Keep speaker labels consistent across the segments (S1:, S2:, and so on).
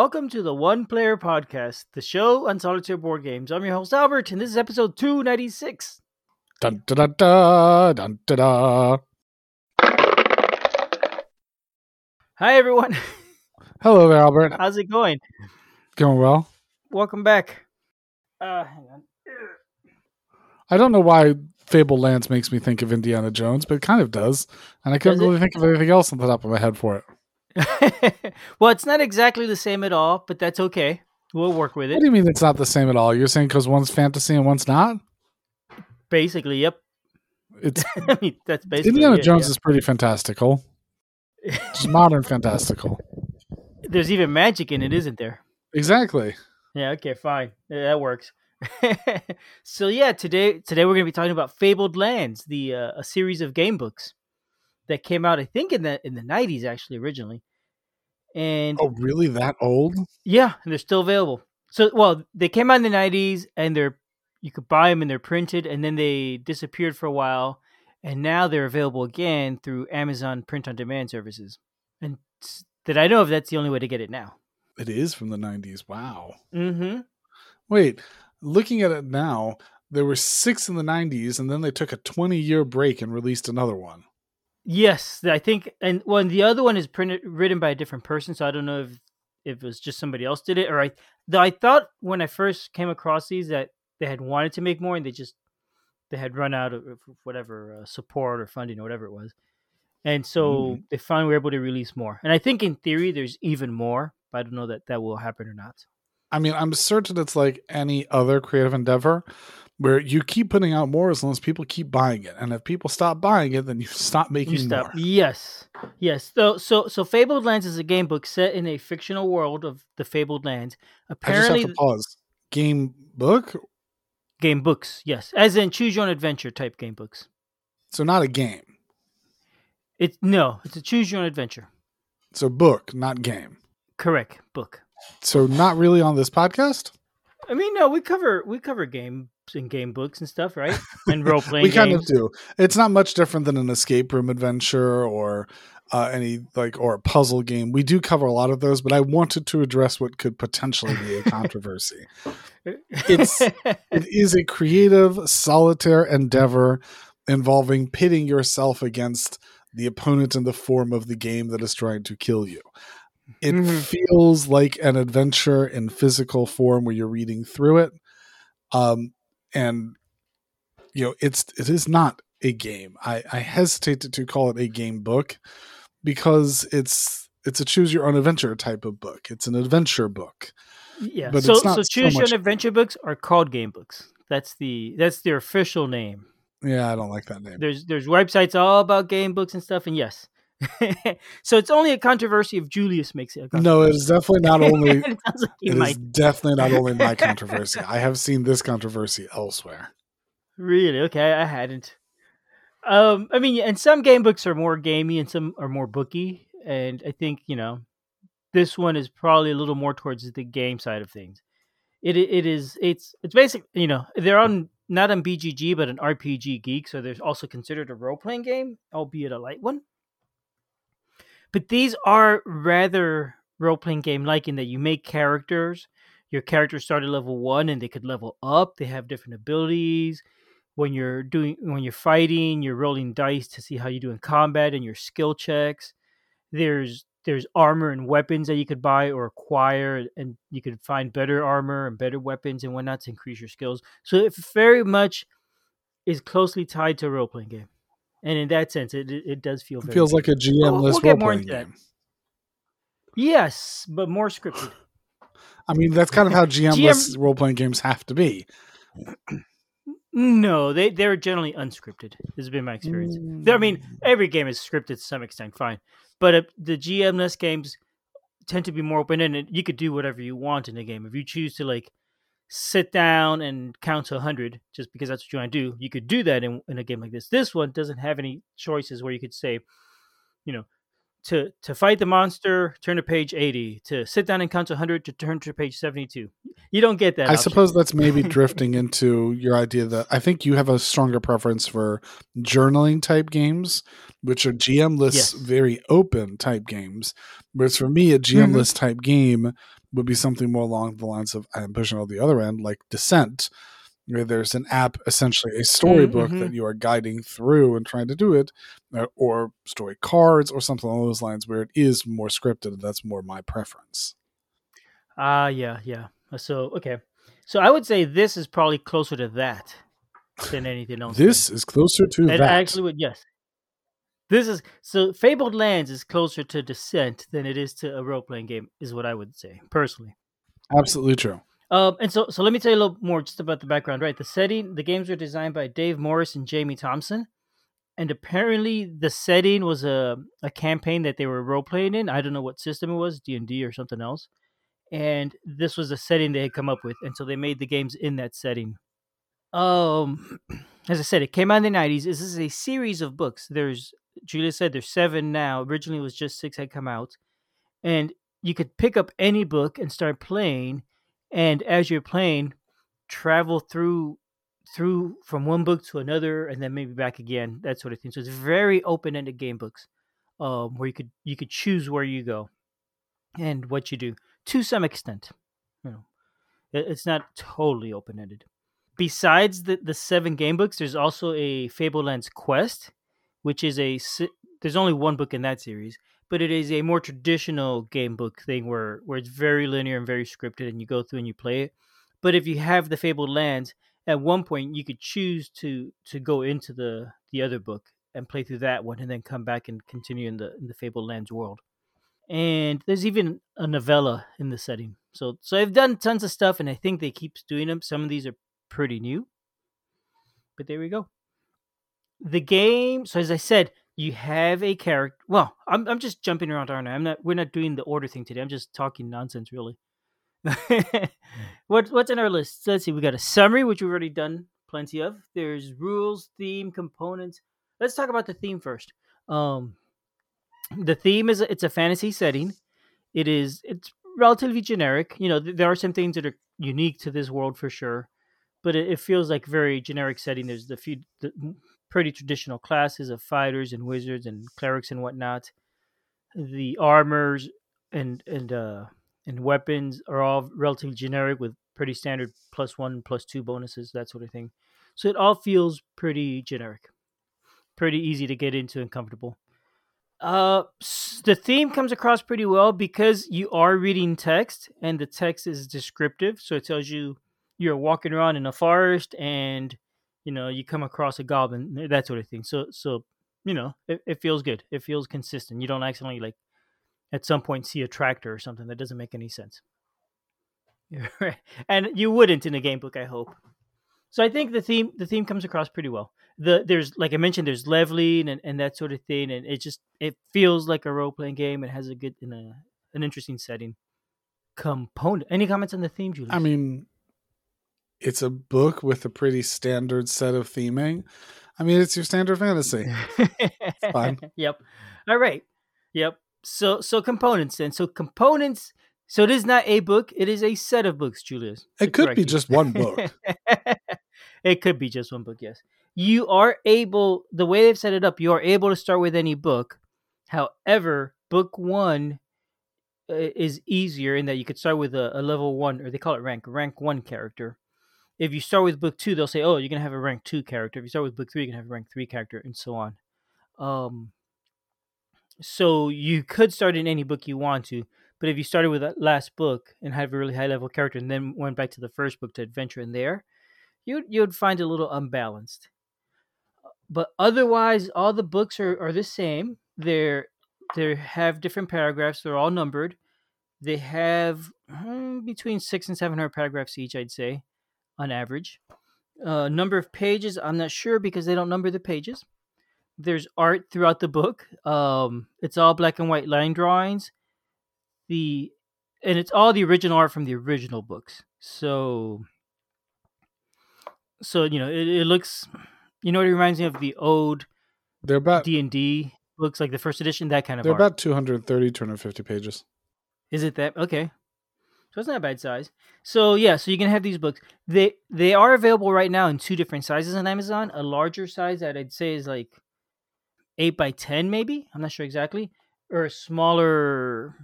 S1: Welcome to the One Player Podcast, the show on solitaire board games. I'm your host Albert, and this is episode 296.
S2: Dun da da da dun da da.
S1: Hi everyone,
S2: Hello there, Albert.
S1: how's it going?
S2: Going well?
S1: Welcome back. Uh, hang on.
S2: I don't know why Fabled Lands makes me think of Indiana Jones, but it kind of does. And I couldn't
S1: Does it?
S2: really think of anything else on the top of my head for it.
S1: well, it's not exactly the same at all, but that's okay. We'll work with it.
S2: What do you mean it's not the same at all? You're saying because one's fantasy and one's not?
S1: Basically, yep.
S2: It's
S1: I mean, that's basically
S2: Indiana
S1: it,
S2: Jones
S1: yeah.
S2: is pretty fantastical. It's modern fantastical.
S1: There's even magic in it, isn't there?
S2: Exactly.
S1: Yeah, okay, fine. Yeah, that works. so yeah, today today we're going to be talking about Fabled Lands, the uh, a series of game books that came out I think in the in the 90s actually originally. And
S2: Oh, really? That old?
S1: yeah, and they're still available. So well, they came out in the 90s and they're you could buy them and they're printed and then they disappeared for a while and now they're available again through Amazon print on demand services. And that I know of that's the only way to get it now.
S2: It is from the 90s. Wow.
S1: Mhm.
S2: Wait, looking at it now, there were six in the 90s, and then they took a 20 year break and released another one.
S1: Yes, I think, and well, and the other one is printed written by a different person, so I don't know if if it was just somebody else did it, or I. Though I thought when I first came across these that they had wanted to make more, and they just they had run out of whatever uh, support or funding or whatever it was, and so they finally were able to release more. And I think in theory there's even more, but I don't know that that will happen or not.
S2: I mean, I'm certain it's like any other creative endeavor where you keep putting out more as long as people keep buying it. And if people stop buying it, then you stop making
S1: You stop.
S2: more.
S1: Yes, yes. So, so, so, Fabled Lands is a game book set in a fictional world of the Fabled Lands.
S2: I just
S1: Apparently,
S2: have to pause. Game book?
S1: Game books, yes, as in choose your own adventure type game books.
S2: So not a game.
S1: It's no, it's a choose your own adventure.
S2: So book, not game.
S1: Correct, book.
S2: So not really on this podcast?
S1: I mean, no, we cover we cover games and game books and stuff, right? And role playing.
S2: we kind
S1: games.
S2: of do. It's not much different than an escape room adventure or uh, any like or a puzzle game. We do cover a lot of those, but I wanted to address what could potentially be a controversy. It's- it is a creative, solitaire endeavor involving pitting yourself against the opponent in the form of the game that is trying to kill you. It
S1: Mhm.
S2: feels like an adventure in physical form where you're reading through it. Um, and you know, it's it is not a game. I, I hesitate to, to call it a game book because it's it's a choose your own adventure type of book. It's an adventure book.
S1: yeah.
S2: but
S1: so, so
S2: so
S1: choose your own adventure books are called game books. That's the that's their official name.
S2: Yeah, I don't like that name.
S1: There's there's websites all about game books and stuff, and yes. so it's only a controversy if Julius makes it. A
S2: No, it is definitely not only
S1: it like
S2: It is definitely not only my controversy. I have seen this controversy elsewhere.
S1: Really? Okay, I hadn't. Um, I mean, and some game books are more gamey and some are more booky, and I think you know, this one is probably a little more towards the game side of things. It it is it's it's basic. You know, they're on not on BGG but an RPG Geek, so they're also considered a role playing game, albeit a light one. But these are rather role playing game like in that you make characters. Your characters start at level one and they could level up. They have different abilities when you're doing when you're fighting you're rolling dice to see how you do in combat and your skill checks there's there's armor and weapons that you could buy or acquire and you could find better armor and better weapons and whatnot to increase your skills so it very much is closely tied to a role-playing game and in that sense it, it, it does feel
S2: It
S1: very
S2: feels like a GM
S1: We'll- we'll
S2: role playing game.
S1: yes but more scripted
S2: I mean, that's kind of how GM,
S1: GM
S2: role playing games have to be.
S1: no they, they're generally unscripted this has been my experience There- I mean, every game is scripted to some extent, fine. But uh, the GM-less games tend to be more open-ended. You could do whatever you want in a game. If you choose to like sit down and count to 100 just because that's what you want to do, you could do that in, in a game like this. This one doesn't have any choices where you could say, you know, to to fight the monster, turn to page 80. To sit down and count to 100, to turn to page 72. You don't get that.
S2: I
S1: option.
S2: suppose that's maybe drifting into your idea that I think you have a stronger preference for journaling type games, which are GM-less
S1: Yes.
S2: very open type games. Whereas for me, a GM
S1: Mhm.
S2: type game would be something more along the lines of I'm pushing on the other end, like Descent, where there's an app, essentially a storybook
S1: Mm-hmm.
S2: that you are guiding through and trying to do it, uh, or story cards or something along those lines where it is more scripted. That's more my preference.
S1: Ah, yeah, yeah. So okay, so I would say this is probably closer to that than anything else.
S2: This is closer to
S1: and
S2: that.
S1: Actually would yes. This is so Fabled Lands is closer to Descent than it is to a role playing game, is what I would say personally.
S2: Absolutely true.
S1: Um, and so, so let me tell you a little more just about the background. Right, the setting, the games were designed by Dave Morris and Jamie Thompson, and apparently the setting was a a campaign that they were role playing in. I don't know what system it was, D and D or something else. And this was a setting they had come up with, and so they made the games in that setting. Um, as I said, it came out in the nineties. This is a series of books. There's Julia said there's seven now. Originally, it was just six had come out, and you could pick up any book and start playing. And as you're playing, travel through through from one book to another, and then maybe back again, that sort of thing. So it's very open ended game books, um, where you could you could choose where you go and what you do to some extent. You know, it's not totally open ended. Besides the the seven game books, there's also a Fabled Lands Quest, which is a there's only one book in that series, but it is a more traditional game book thing where where it's very linear and very scripted, and you go through and you play it. But if you have the Fabled Lands, at one point you could choose to to go into the the other book and play through that one, and then come back and continue in the in the Fabled Lands world. And there's even a novella in the setting. So so I've done tons of stuff, and I think they keep doing them. Some of these are pretty new, but there we go. The game. So as I said, you have a character. Well, I'm I'm just jumping around, aren't I? I'm not. We're not doing the order thing today. I'm just talking nonsense, really. what what's in our list? Let's see. We got a summary, which we've already done plenty of. There's rules, theme, components. Let's talk about the theme first. Um, the theme is it's a fantasy setting. It is it's relatively generic. You know, th- there are some things that are unique to this world for sure, but it, it feels like very generic setting. There's the few the pretty traditional classes of fighters and wizards and clerics and whatnot. The armors and and uh and weapons are all relatively generic with pretty standard plus one, plus two bonuses, that sort of thing. So it all feels pretty generic, pretty easy to get into and comfortable. Uh, the theme comes across pretty well because you are reading text and the text is descriptive. So it tells you you're walking around in a forest and you know you come across a goblin, that sort of thing. So so you know it, it feels good. It feels consistent. You don't accidentally like at some point see a tractor or something that doesn't make any sense. and you wouldn't in a game book, I hope. So I think the theme the theme comes across pretty well. The there's like I mentioned, there's leveling and, and that sort of thing, and it just it feels like a role playing game. It has a good in a an interesting setting. Component. Any comments on the theme, julie
S2: I mean, it's a book with a pretty standard set of theming. I mean, it's your standard fantasy. fine.
S1: Yep. All right. Yep. So so components then. So components. So it is not a book. It is a set of books, Julius.
S2: It could be
S1: you.
S2: just one book.
S1: it could be just one book. Yes. You are able. The way they've set it up, you are able to start with any book. However, book one uh, is easier in that you could start with a, a level one, or they call it rank, rank one character. If you start with book two, they'll say, "Oh, you're gonna have a rank two character." If you start with book three, you're gonna have a rank three character, and so on. Um, so you could start in any book you want to, but if you started with that last book and have a really high level character, and then went back to the first book to adventure in there, you you'd find it a little unbalanced. But otherwise, all the books are, are the same. They're they have different paragraphs. They're all numbered. They have hmm, between six and seven hundred paragraphs each, I'd say, on average. Uh, number of pages, I'm not sure because they don't number the pages. There's art throughout the book. Um, it's all black and white line drawings. The and it's all the original art from the original books. So, so you know, it, it looks. You know what it reminds me of the old
S2: They're about
S1: D and D books, like the first edition, that kind of
S2: they're
S1: art.
S2: about 230, 250 pages.
S1: Is it that okay? So it's not a bad size. So yeah, so you can have these books. They they are available right now in two different sizes on Amazon. A larger size that I'd say is like eight by ten, maybe. I'm not sure exactly, or a smaller,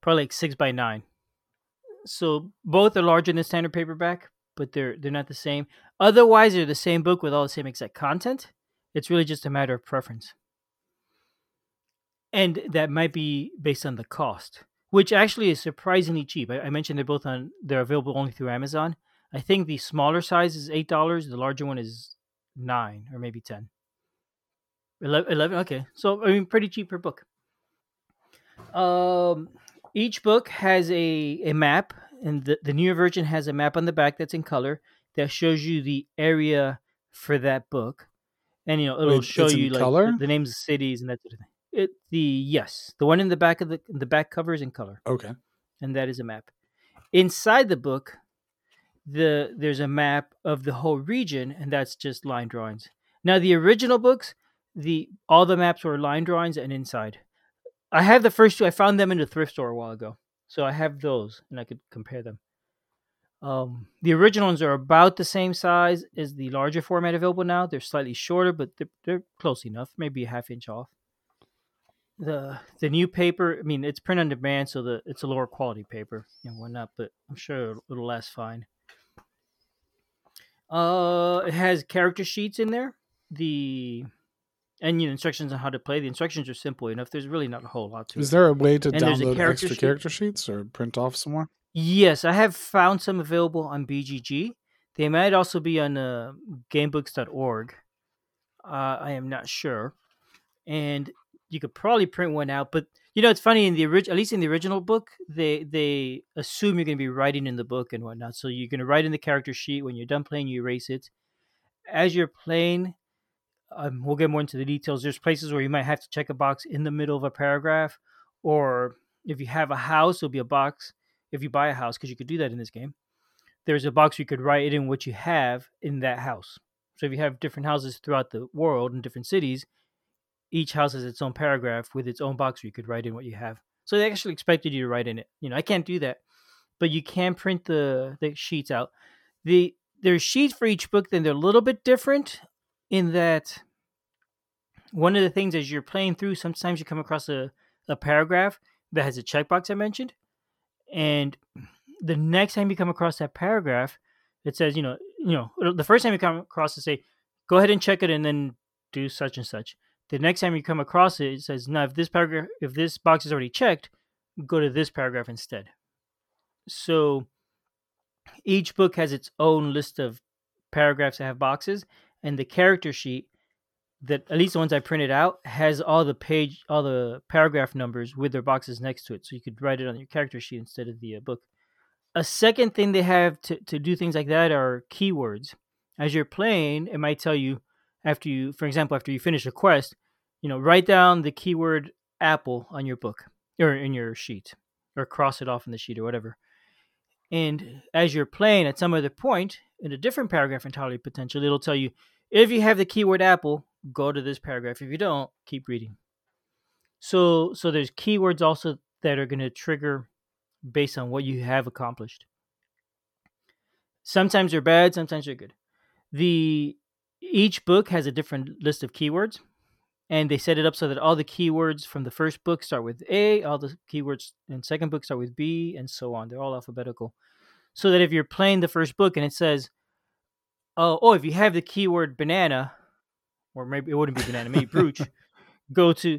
S1: probably like six by nine. So both are larger than standard paperback, but they're they're not the same. Otherwise, they're the same book with all the same exact content. It's really just a matter of preference. And that might be based on the cost, which actually is surprisingly cheap. I, I mentioned they're both on they're available only through Amazon. I think the smaller size is eight dollars. The larger one is nine or maybe ten. 11, okay so i mean pretty cheap per book um each book has a, a map and the, the newer version has a map on the back that's in color that shows you the area for that book and you know it'll Wait, show you like color? The, the, names of cities and that sort of thing it the yes the one in the back of the the back cover is in color
S2: okay
S1: and that is a map inside the book the there's a map of the whole region and that's just line drawings now the original books the all the maps were line drawings and inside. I have the first two. I found them in the thrift store a while ago, so I have those and I could compare them. Um, the original ones are about the same size as the larger format available now. They're slightly shorter, but they're, they're close enough, maybe a half inch off. The the new paper, I mean, it's print on demand, so the it's a lower quality paper and whatnot, but I'm sure it'll, it'll last fine. Uh, it has character sheets in there. The and you know, instructions on how to play. The instructions are simple enough. There's really not a whole lot to
S2: Is
S1: it.
S2: there a way to and download extra sheet. character sheets or print off somewhere?
S1: Yes, I have found some available on BGG. They might also be on uh, gamebooks.org. Uh, I am not sure. And you could probably print one out, but you know it's funny in the original, at least in the original book, they they assume you're going to be writing in the book and whatnot. So you're going to write in the character sheet. When you're done playing, you erase it. As you're playing, um, we'll get more into the details. There's places where you might have to check a box in the middle of a paragraph, or if you have a house, it'll be a box. If you buy a house, because you could do that in this game, there's a box you could write in what you have in that house. So if you have different houses throughout the world in different cities, each house has its own paragraph with its own box where you could write in what you have. So they actually expected you to write in it. You know, I can't do that, but you can print the the sheets out. The there's sheets for each book, then they're a little bit different in that one of the things as you're playing through, sometimes you come across a, a paragraph that has a checkbox I mentioned. And the next time you come across that paragraph, it says, you know, you know, the first time you come across it, say, go ahead and check it and then do such and such. The next time you come across it, it says, now if this paragraph, if this box is already checked, go to this paragraph instead. So each book has its own list of paragraphs that have boxes, and the character sheet that at least the ones I printed out has all the page, all the paragraph numbers with their boxes next to it, so you could write it on your character sheet instead of the uh, book. A second thing they have to, to do things like that are keywords. As you're playing, it might tell you after you, for example, after you finish a quest, you know, write down the keyword apple on your book or in your sheet, or cross it off in the sheet or whatever. And as you're playing at some other point in a different paragraph entirely potentially, it'll tell you if you have the keyword Apple, go to this paragraph. If you don't, keep reading. So so there's keywords also that are going to trigger based on what you have accomplished. Sometimes they're bad, sometimes they're good. The each book has a different list of keywords and they set it up so that all the keywords from the first book start with A, all the keywords in second book start with B, and so on. They're all alphabetical. So that if you're playing the first book and it says oh, oh, if you have the keyword banana, or maybe it wouldn't be banana, maybe brooch, go to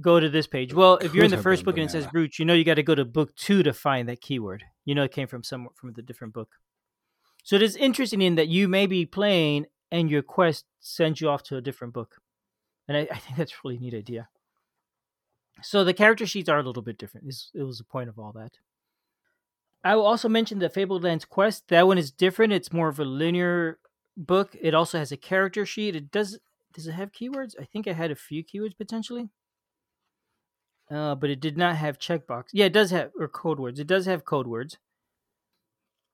S1: go to this page. Well, if you're in the first book banana. and it says brooch, you know you got to go to book two to find that keyword. You know it came from somewhere from the different book. So it is interesting in that you may be playing and your quest sends you off to a different book, and I, I think that's a really neat idea. So the character sheets are a little bit different. it was the point of all that. I will also mention the Fabled Lands Quest. That one is different. It's more of a linear book. It also has a character sheet. It does does it have keywords? I think it had a few keywords potentially. Uh, but it did not have checkbox. Yeah, it does have or code words. It does have code words,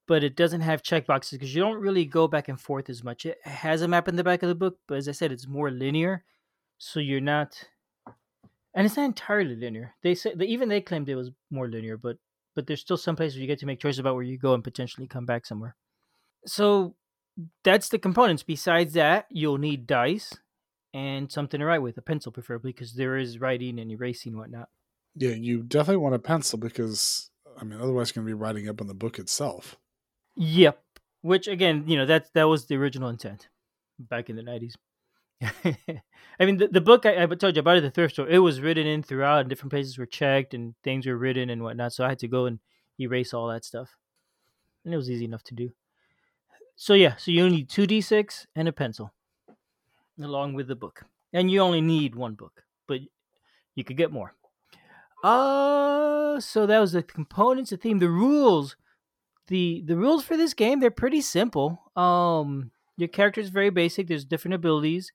S1: but it doesn't have checkboxes because you don't really go back and forth as much. It has a map in the back of the book, but as I said, it's more linear, so you're not. And it's not entirely linear. They say even they claimed it was more linear, but but there's still some places you get to make choices about where you go and potentially come back somewhere. So that's the components. Besides that, you'll need dice and something to write with, a pencil preferably, because there is writing and erasing and whatnot.
S2: Yeah, you definitely want a pencil because I mean, otherwise, you're going to be writing up on the book itself.
S1: Yep. Which again, you know, that that was the original intent back in the nineties. I mean, the, the book I, I told you about at the thrift store. It was written in throughout, and different places were checked, and things were written and whatnot. So I had to go and erase all that stuff, and it was easy enough to do. So yeah, so you only need two d six and a pencil, along with the book, and you only need one book, but you could get more. Uh so that was the components, the theme, the rules. The the rules for this game they're pretty simple. Um, your character is very basic. There's different abilities.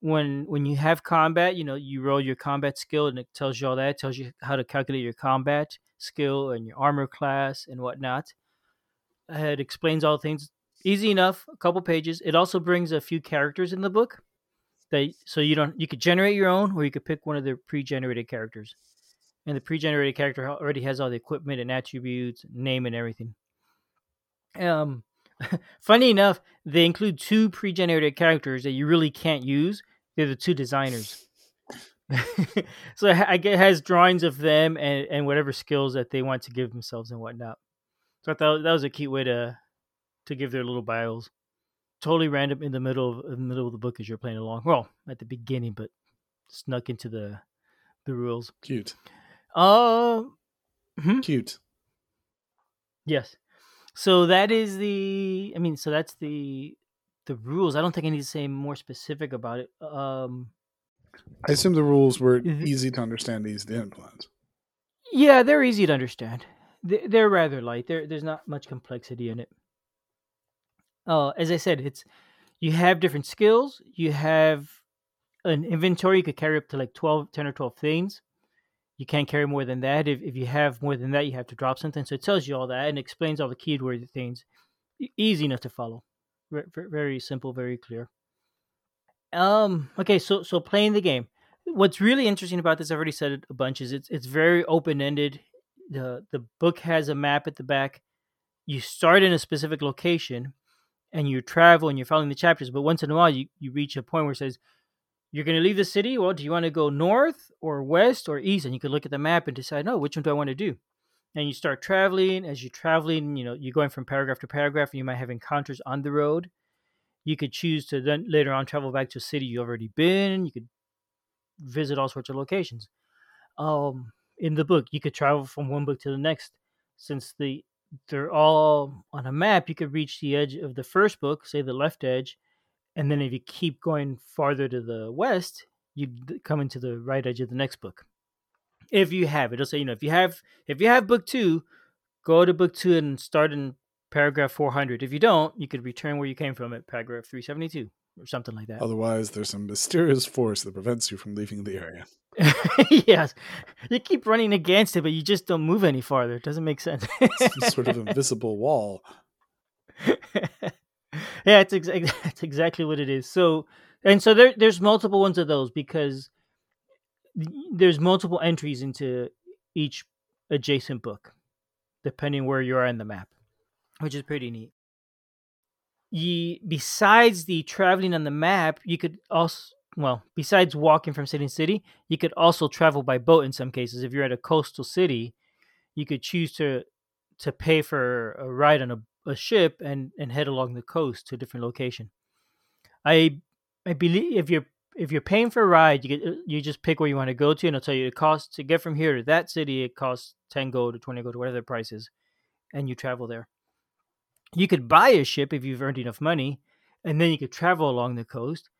S1: When when you have combat, you know you roll your combat skill and it tells you all that. It tells you how to calculate your combat skill and your armor class and whatnot. It explains all things easy enough. A couple pages. It also brings a few characters in the book. That so you don't you could generate your own or you could pick one of the pre-generated characters and the pre-generated character already has all the equipment and attributes, name and everything. Um, funny enough, they include two pre-generated characters that you really can't use. They're the two designers. so it has drawings of them and, and whatever skills that they want to give themselves and whatnot. So I thought that was a cute way to to give their little bios. Totally random in the middle of in the middle of the book as you're playing along. Well, at the beginning, but snuck into the the rules.
S2: Cute.
S1: Uh,
S2: hmm? cute.
S1: Yes. So that is the. I mean, so that's the the rules. I don't think I need to say more specific about it. Um,
S2: I assume the rules were easy to understand, easy to implement.
S1: Yeah, they're easy to understand. They're rather light. There, there's not much complexity in it. Uh, as I said, it's you have different skills. You have an inventory. You could carry up to like 12, 10 or 12 things you can't carry more than that. If, if you have more than that, you have to drop something. So it tells you all that and explains all the keyword things. Easy enough to follow. Very simple, very clear. Um. Okay. So so playing the game. What's really interesting about this, I've already said it a bunch, is it's it's very open ended. the The book has a map at the back. You start in a specific location, and you travel and you're following the chapters. But once in a while, you you reach a point where it says you're going to leave the city. Well, do you want to go north or west or east? And you can look at the map and decide, no, which one do I want to do? And you start traveling. As you're traveling, you know, you're going from paragraph to paragraph, and you might have encounters on the road. You could choose to then later on travel back to a city you've already been. You could visit all sorts of locations. Um, in the book, you could travel from one book to the next. Since the they're all on a map, you could reach the edge of the first book, say the left edge, and then if you keep going farther to the west, you come into the right edge of the next book. If you have it, it'll say you know if you have if you have book two, go to book two and start in paragraph 400. If you don't, you could return where you came from at paragraph 372 or something like that.
S2: Otherwise, there's some mysterious force that prevents you from leaving the area.
S1: yes, you keep running against it, but you just don't move any farther. It doesn't make sense.
S2: some sort of invisible wall
S1: yeah, it's, ex- exactly what it is. So, and so there, there's multiple ones of those because there's multiple entries into each adjacent book, depending where you are in the map, which is pretty neat. Ye, besides the traveling on the map, you could also, well, besides walking from city to city, you could also travel by boat in some cases. If you're at a coastal city, you could choose to to pay for a ride on a a ship and and head along the coast to a different location. I I believe if you're if you're paying for a ride, you get uh, you just pick where you want to go to, and it'll tell you the cost to get from here to that city. It costs ten gold or twenty gold, whatever the price is, and you travel there. You could buy a ship if you've earned enough money, and then you could travel along the coast,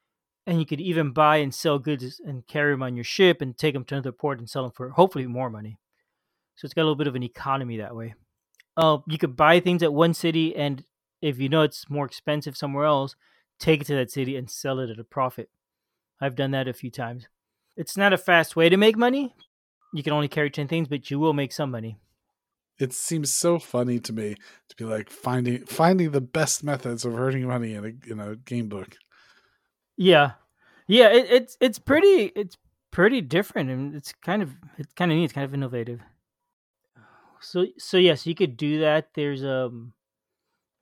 S1: and you could even buy and sell goods and carry them on your ship and take them to another port and sell them for hopefully more money. So it's got a little bit of an economy that way uh, you could buy things at one city, and if you know it's more expensive somewhere else, take it to that city and sell it at a profit. I've done that a few times. It's not a fast way to make money. You can only carry 10 things, but you will make some money.
S2: It seems so funny to me to be like finding finding the best methods of earning money in a in a game book.
S1: Yeah. Yeah, it, it's it's pretty it's pretty different and it's kind of it's kind of neat, it's kind of innovative so so yes, you could do that. There's um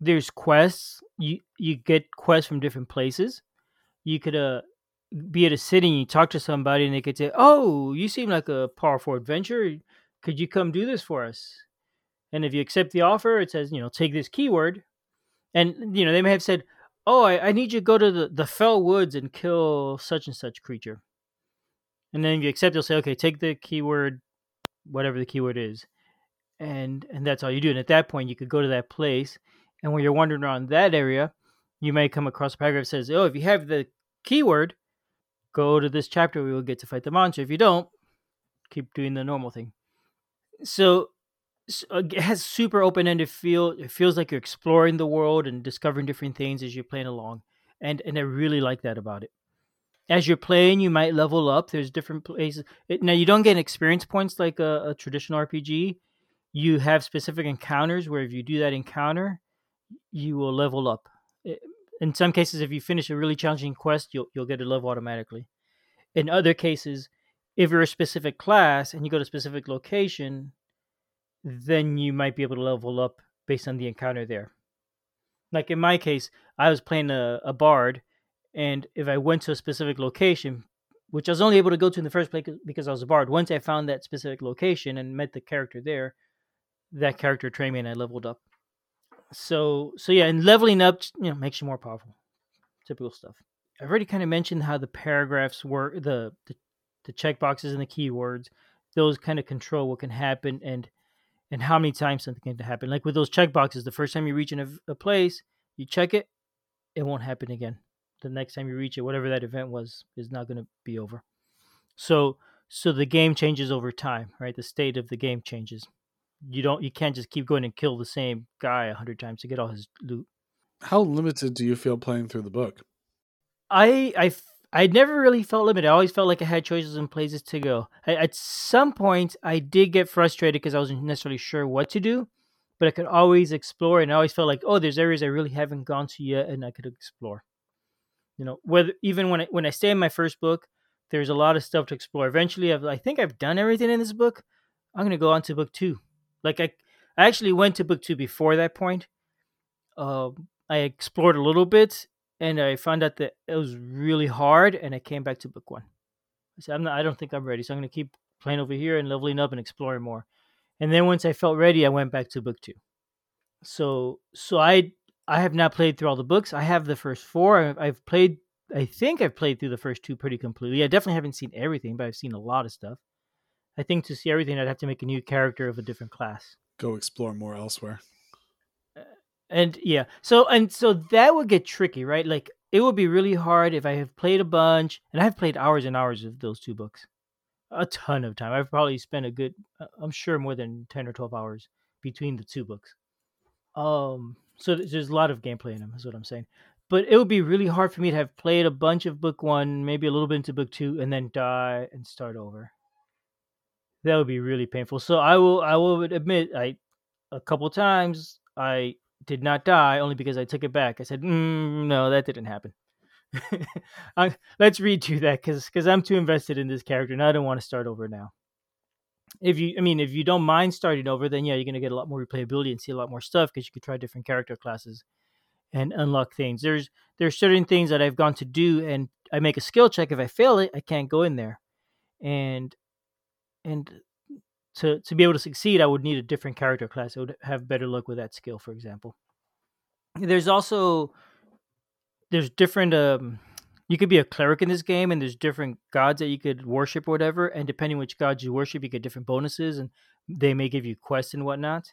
S1: there's quests. You you get quests from different places. You could uh be at a city and you talk to somebody and they could say, "Oh, you seem like a powerful adventurer. Could you come do this for us?" And if you accept the offer, it says, you know, take this keyword. And, you know, they may have said, oh, I, I need you to go to the, the fell woods and kill such and such creature. And then if you accept, they'll say, okay, take the keyword, whatever the keyword is. And and that's all you do. And at that point, you could go to that place. And when you're wandering around that area, you may come across a paragraph that says, oh, if you have the keyword, go to this chapter, we will get to fight the monster. If you don't, keep doing the normal thing. So, so uh, it has super open-ended feel. It feels like you're exploring the world and discovering different things as you're playing along. And and I really like that about it. As you're playing, you might level up. There's different places. Now you don't get experience points like a, a traditional RPG. You have specific encounters where if you do that encounter, you will level up. In some cases, if you finish a really challenging quest, you'll you'll get a level automatically. In other cases, if you're a specific class and you go to a specific location, then you might be able to level up based on the encounter there. Like in my case, I was playing a, a bard, and if I went to a specific location, which I was only able to go to in the first place because I was a bard, once I found that specific location and met the character there, that character trained me and I leveled up. So so yeah, and leveling up you know makes you more powerful. Typical stuff. I've already kind of mentioned how the paragraphs work, the the, the checkboxes and the keywords. Those kind of control what can happen and and how many times something can happen. Like with those checkboxes, the first time you reach in a, a place, you check it, it won't happen again. The next time you reach it, whatever that event was, is not going to be over. So so the game changes over time, right? The state of the game changes you don't you can't just keep going and kill the same guy a hundred times to get all his loot.
S2: How limited do you feel playing through the book?
S1: I I I never really felt limited. I always felt like I had choices and places to go. I, at some point, I did get frustrated because I wasn't necessarily sure what to do, but I could always explore, and I always felt like, oh, there's areas I really haven't gone to yet, and I could explore. You know, whether even when I, when I stay in my first book, there's a lot of stuff to explore. Eventually, I've, I think I've done everything in this book. I'm gonna go on to book two like I, I actually went to book two before that point. Uh, I explored a little bit, and I found out that it was really hard, and I came back to book one. I said, I'm not. I don't think I'm ready, so I'm going to keep playing over here and leveling up and exploring more. And then once I felt ready, I went back to book two. So, so I I have not played through all the books. I have the first four. I've played. I think I've played through the first two pretty completely. I definitely haven't seen everything, but I've seen a lot of stuff. I think to see everything, I'd have to make a new character of a different class.
S2: Go explore more elsewhere.
S1: Uh, and yeah, so and so that would get tricky, right? Like it would be really hard if I have played a bunch, and I have played hours and hours of those two books, a ton of time. I've probably spent a good, uh, I'm sure, more than ten or twelve hours between the two books. Um, so there's a lot of gameplay in them. Is what I'm saying. But it would be really hard for me to have played a bunch of book one, maybe a little bit into book two, and then die and start over that would be really painful. So I will I will admit I a couple times I did not die only because I took it back. I said, mm, no, that didn't happen. I, let's read to that because because I'm too invested in this character and I don't want to start over now. If you, I mean, if you don't mind starting over, then yeah, you're gonna get a lot more replayability and see a lot more stuff because you could try different character classes and unlock things. There's there's certain things that I've gone to do and I make a skill check. If I fail it, I can't go in there, and and to to be able to succeed, I would need a different character class. I would have better luck with that skill, for example. There's also there's different um you could be a cleric in this game and there's different gods that you could worship or whatever and depending which gods you worship you get different bonuses and they may give you quests and whatnot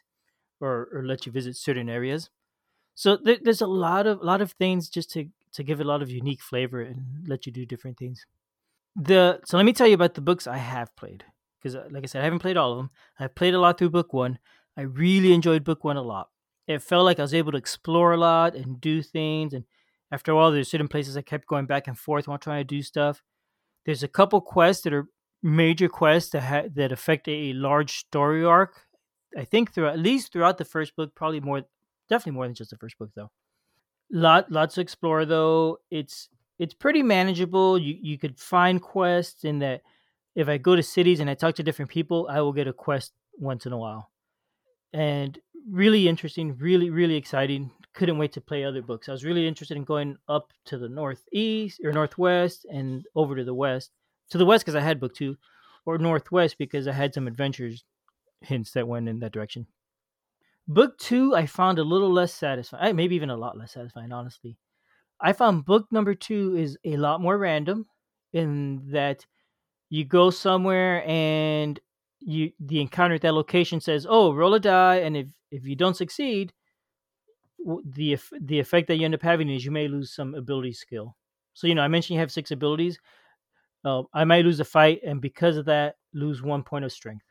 S1: or, or let you visit certain areas so th- there's a lot of lot of things just to to give a lot of unique flavor and let you do different things the so let me tell you about the books i have played because, uh, like I said, I haven't played all of them. I've played a lot through book one. I really enjoyed book one a lot. It felt like I was able to explore a lot and do things. And after a while, there's certain places I kept going back and forth while trying to do stuff. There's a couple quests that are major quests that ha- that affect a large story arc. I think through at least throughout the first book, probably more, definitely more than just the first book though. Lot lots to explore though. It's it's pretty manageable. You you could find quests in that if I go to cities and I talk to different people, I will get a quest once in a while. And really interesting, really, really exciting. Couldn't wait to play other books. I was really interested in going up to the northeast or northwest and over to the west. To the west because I had book two, or northwest because I had some adventures hints that went in that direction. Book two, I found a little less satisfying, maybe even a lot less satisfying, honestly. I found book number two is a lot more random in that you go somewhere and you the encounter at that location says, "Oh, roll a die, and if if you don't succeed, the the effect that you end up having is you may lose some ability skill." So you know, I mentioned you have six abilities. Uh, I might lose a fight, and because of that, lose one point of strength.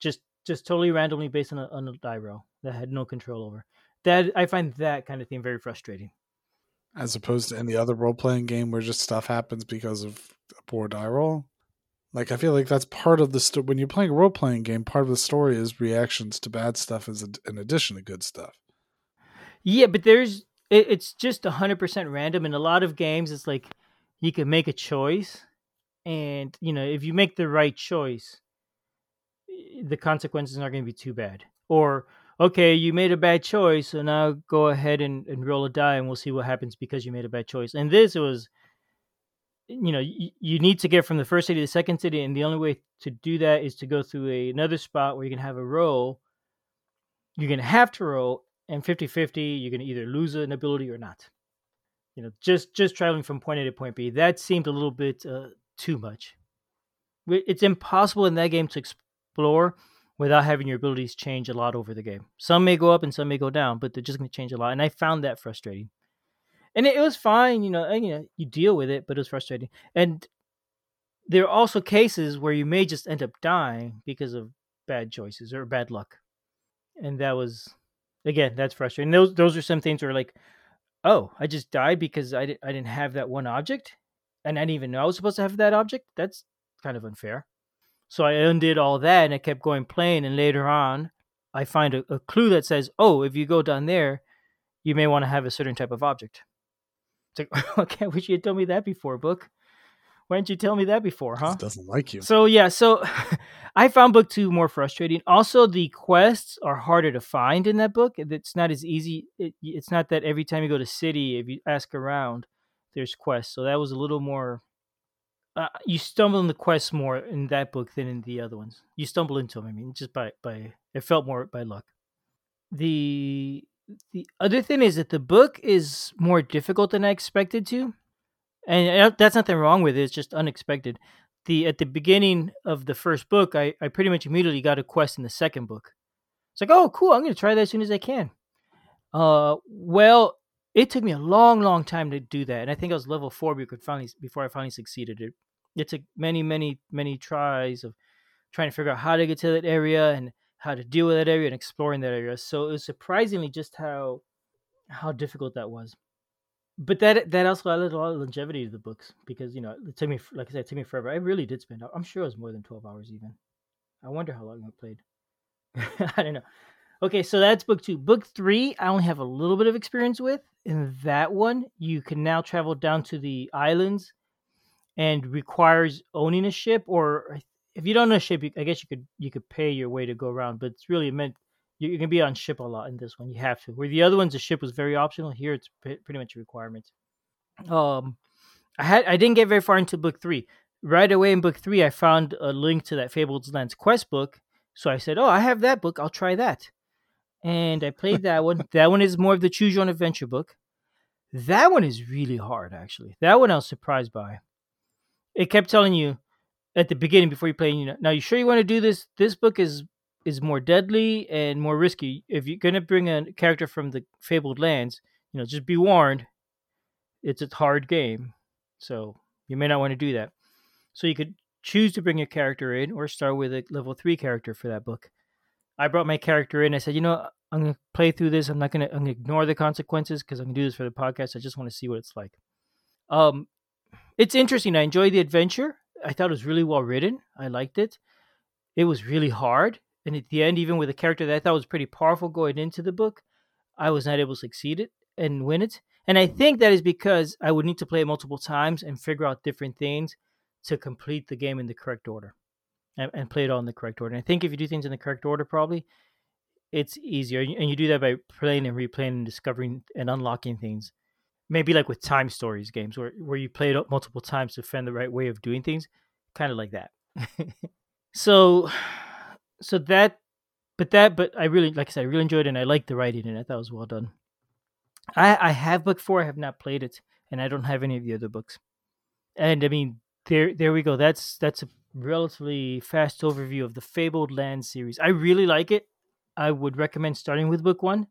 S1: Just just totally randomly based on a, on a die roll that I had no control over. That I find that kind of thing very frustrating.
S2: As opposed to any other role playing game where just stuff happens because of a poor die roll. Like I feel like that's part of the story. When you're playing a role playing game, part of the story is reactions to bad stuff, as in addition to good stuff.
S1: Yeah, but there's it, it's just hundred percent random. In a lot of games, it's like you can make a choice, and you know if you make the right choice, eh, the consequences aren't going to be too bad. Or okay, you made a bad choice, so now go ahead and, and roll a die, and we'll see what happens because you made a bad choice. And this was you know you, need to get from the first city to the second city and the only way to do that is to go through a, another spot where you can have a roll you're going to have to roll and 50-50 you're going to either lose an ability or not. You know just just traveling from point a to point b that seemed a little bit uh, too much. It's impossible in that game to explore without having your abilities change a lot over the game. Some may go up and some may go down but they're just going to change a lot and i found that frustrating and it, it was fine, you know. And, you know, you deal with it, but it was frustrating. And there are also cases where you may just end up dying because of bad choices or bad luck, and that was again that's frustrating. Those those are some things where like, oh, I just died because I didn't I didn't have that one object, and I didn't even know I was supposed to have that object. That's kind of unfair. So I undid all that and I kept going playing. And later on, I find a, a clue that says, oh, if you go down there, you may want to have a certain type of object. It's like, okay, wish you had told me that before, book. Why didn't you tell me that before, huh?
S2: doesn't like you.
S1: So yeah, so I found book two more frustrating. Also, the quests are harder to find in that book. It's not as easy. It, it's not that every time you go to city, if you ask around, there's quests. So that was a little more. Uh, you stumble in the quests more in that book than in the other ones. You stumble into them. I mean, just by by it felt more by luck. The the other thing is that the book is more difficult than I expected to, and that's nothing wrong with it. It's just unexpected. The at the beginning of the first book, I, I pretty much immediately got a quest in the second book. It's like, oh, cool! I'm going to try that as soon as I can. Uh, well, it took me a long, long time to do that, and I think I was level four before, finally, before I finally succeeded. It it took many, many, many tries of trying to figure out how to get to that area and how to deal with that area and exploring that area. So it was surprisingly just how how difficult that was. But that that also added a lot of longevity to the books because you know it took me like I said it took me forever. I really did spend. I'm sure it was more than twelve hours even. I wonder how long I played. I don't know. Okay, so that's book two. Book three, I only have a little bit of experience with. In that one, you can now travel down to the islands and requires owning a ship, or I if you don't know ship, I guess you could you could pay your way to go around, but it's really meant you, you can be on ship a lot in this one. You have to. Where the other ones, the ship was very optional. Here, it's pretty much a requirement. Um, I had I didn't get very far into book three. Right away in book three, I found a link to that Fabled Lands quest book. So I said, "Oh, I have that book. I'll try that." And I played that one. that one is more of the choose your own adventure book. That one is really hard, actually. That one I was surprised by. It kept telling you at the beginning before you play. You know, now you sure you want to do this? This book is is more deadly and more risky. If you're gonna bring a character from the Fabled Lands, you know, just be warned. It's a hard game, so you may not want to do that. So you could choose to bring a character in or start with a level three character for that book. I brought my character in. I said, you know, I'm gonna play through this. I'm not gonna I'm gonna ignore the consequences because I'm gonna do this for the podcast. I just want to see what it's like. Um, it's interesting. I enjoy the adventure. I thought it was really well written. I liked it. It was really hard, and at the end, even with a character that I thought was pretty powerful going into the book, I was not able to succeed it and win it. And I think that is because I would need to play it multiple times and figure out different things to complete the game in the correct order and, and play it all in the correct order. And I think if you do things in the correct order, probably it's easier. And you do that by playing and replaying and discovering and unlocking things maybe like with time stories games where, where you play it up multiple times to find the right way of doing things kind of like that so so that but that, but I really, like I said, I really enjoyed it, and I liked the writing, and I thought it was well done. I I have book four. I have not played it, and I don't have any of the other books. And I mean, there there we go. That's that's a relatively fast overview of the Fabled Land series. I really like it. I would recommend starting with book one,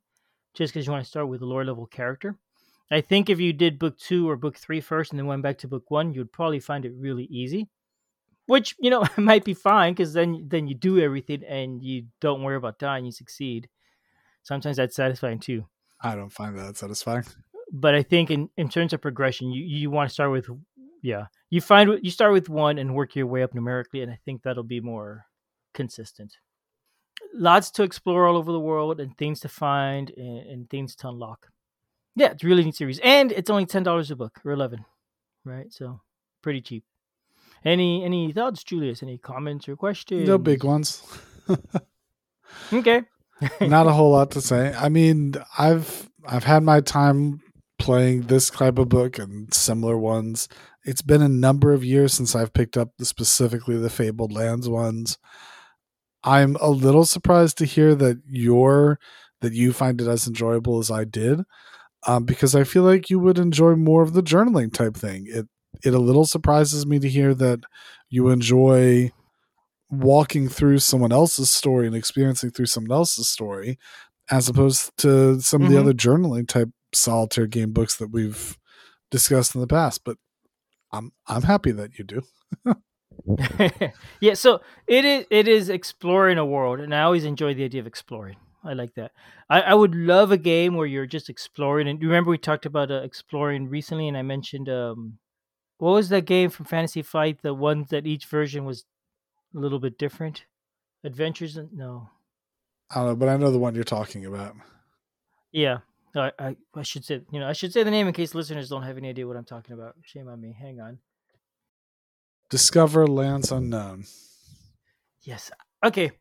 S1: just because you want to start with a lower level character. I think if you did book two or book three first and then went back to book one, you'd probably find it really easy. Which you know might be fine because then then you do everything and you don't worry about dying. You succeed. Sometimes that's satisfying too.
S2: I don't find that satisfying.
S1: But I think in, in terms of progression, you, you want to start with yeah. You find you start with one and work your way up numerically, and I think that'll be more consistent. Lots to explore all over the world, and things to find, and, and things to unlock. Yeah, it's a really neat series, and it's only ten dollars a book or eleven, right? So pretty cheap. Any any thoughts, Julius? Any comments or questions?
S2: No big ones.
S1: okay.
S2: Not a whole lot to say. I mean, I've I've had my time playing this type of book and similar ones. It's been a number of years since I've picked up the, specifically the Fabled Lands ones. I'm a little surprised to hear that your that you find it as enjoyable as I did, um, because I feel like you would enjoy more of the journaling type thing. It it a little surprises me to hear that you enjoy walking through someone else's story and experiencing through someone else's story as opposed to some mm-hmm. of the mm-hmm. other journaling type solitaire game books that we've discussed in the past but i'm i'm happy that you do
S1: yeah so it is it is exploring a world and i always enjoy the idea of exploring i like that i, I would love a game where you're just exploring and remember we talked about uh, exploring recently and i mentioned um what was that game from fantasy flight the one that each version was a little bit different. Adventures, no.
S2: I don't know, but I know the one you're talking about.
S1: Yeah, I, I, I should say you know I should say the name in case listeners don't have any idea what I'm talking about. Shame on me. Hang on.
S2: Discover lands unknown.
S1: Yes. Okay.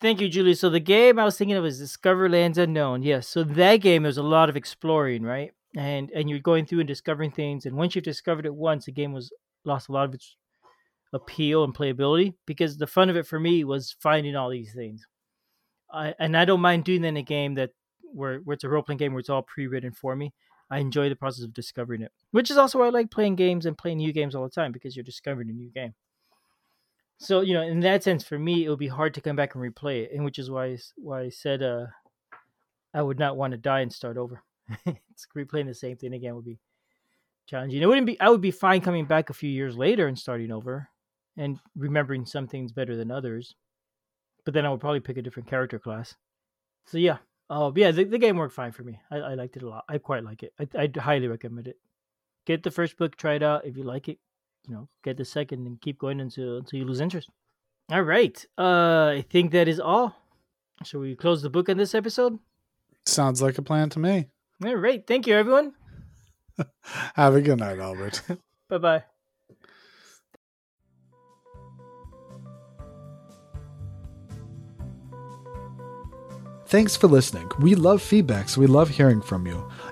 S1: Thank you, Julie. So the game I was thinking of is Discover Lands Unknown. Yes. So that game there's a lot of exploring, right? And and you're going through and discovering things. And once you've discovered it once, the game was lost a lot of its appeal and playability because the fun of it for me was finding all these things. I, and I don't mind doing that in a game that where, where it's a role playing game where it's all pre written for me. I enjoy the process of discovering it, which is also why I like playing games and playing new games all the time because you're discovering a new game. So you know, in that sense, for me, it would be hard to come back and replay it, and which is why why I said uh, I would not want to die and start over. it's replaying the same thing again would be challenging. It wouldn't be. I would be fine coming back a few years later and starting over, and remembering some things better than others. But then I would probably pick a different character class. So yeah, oh yeah, the, the game worked fine for me. I, I liked it a lot. I quite like it. I I'd highly recommend it. Get the first book, try it out. If you like it, you know, get the second and keep going until until you lose interest. All right, uh, I think that is all. Shall we close the book on this episode?
S2: Sounds like a plan to me.
S1: All right, thank you, everyone.
S2: Have a good night, Albert.
S1: bye bye.
S2: Thanks for listening. We love feedback, so we love hearing from you.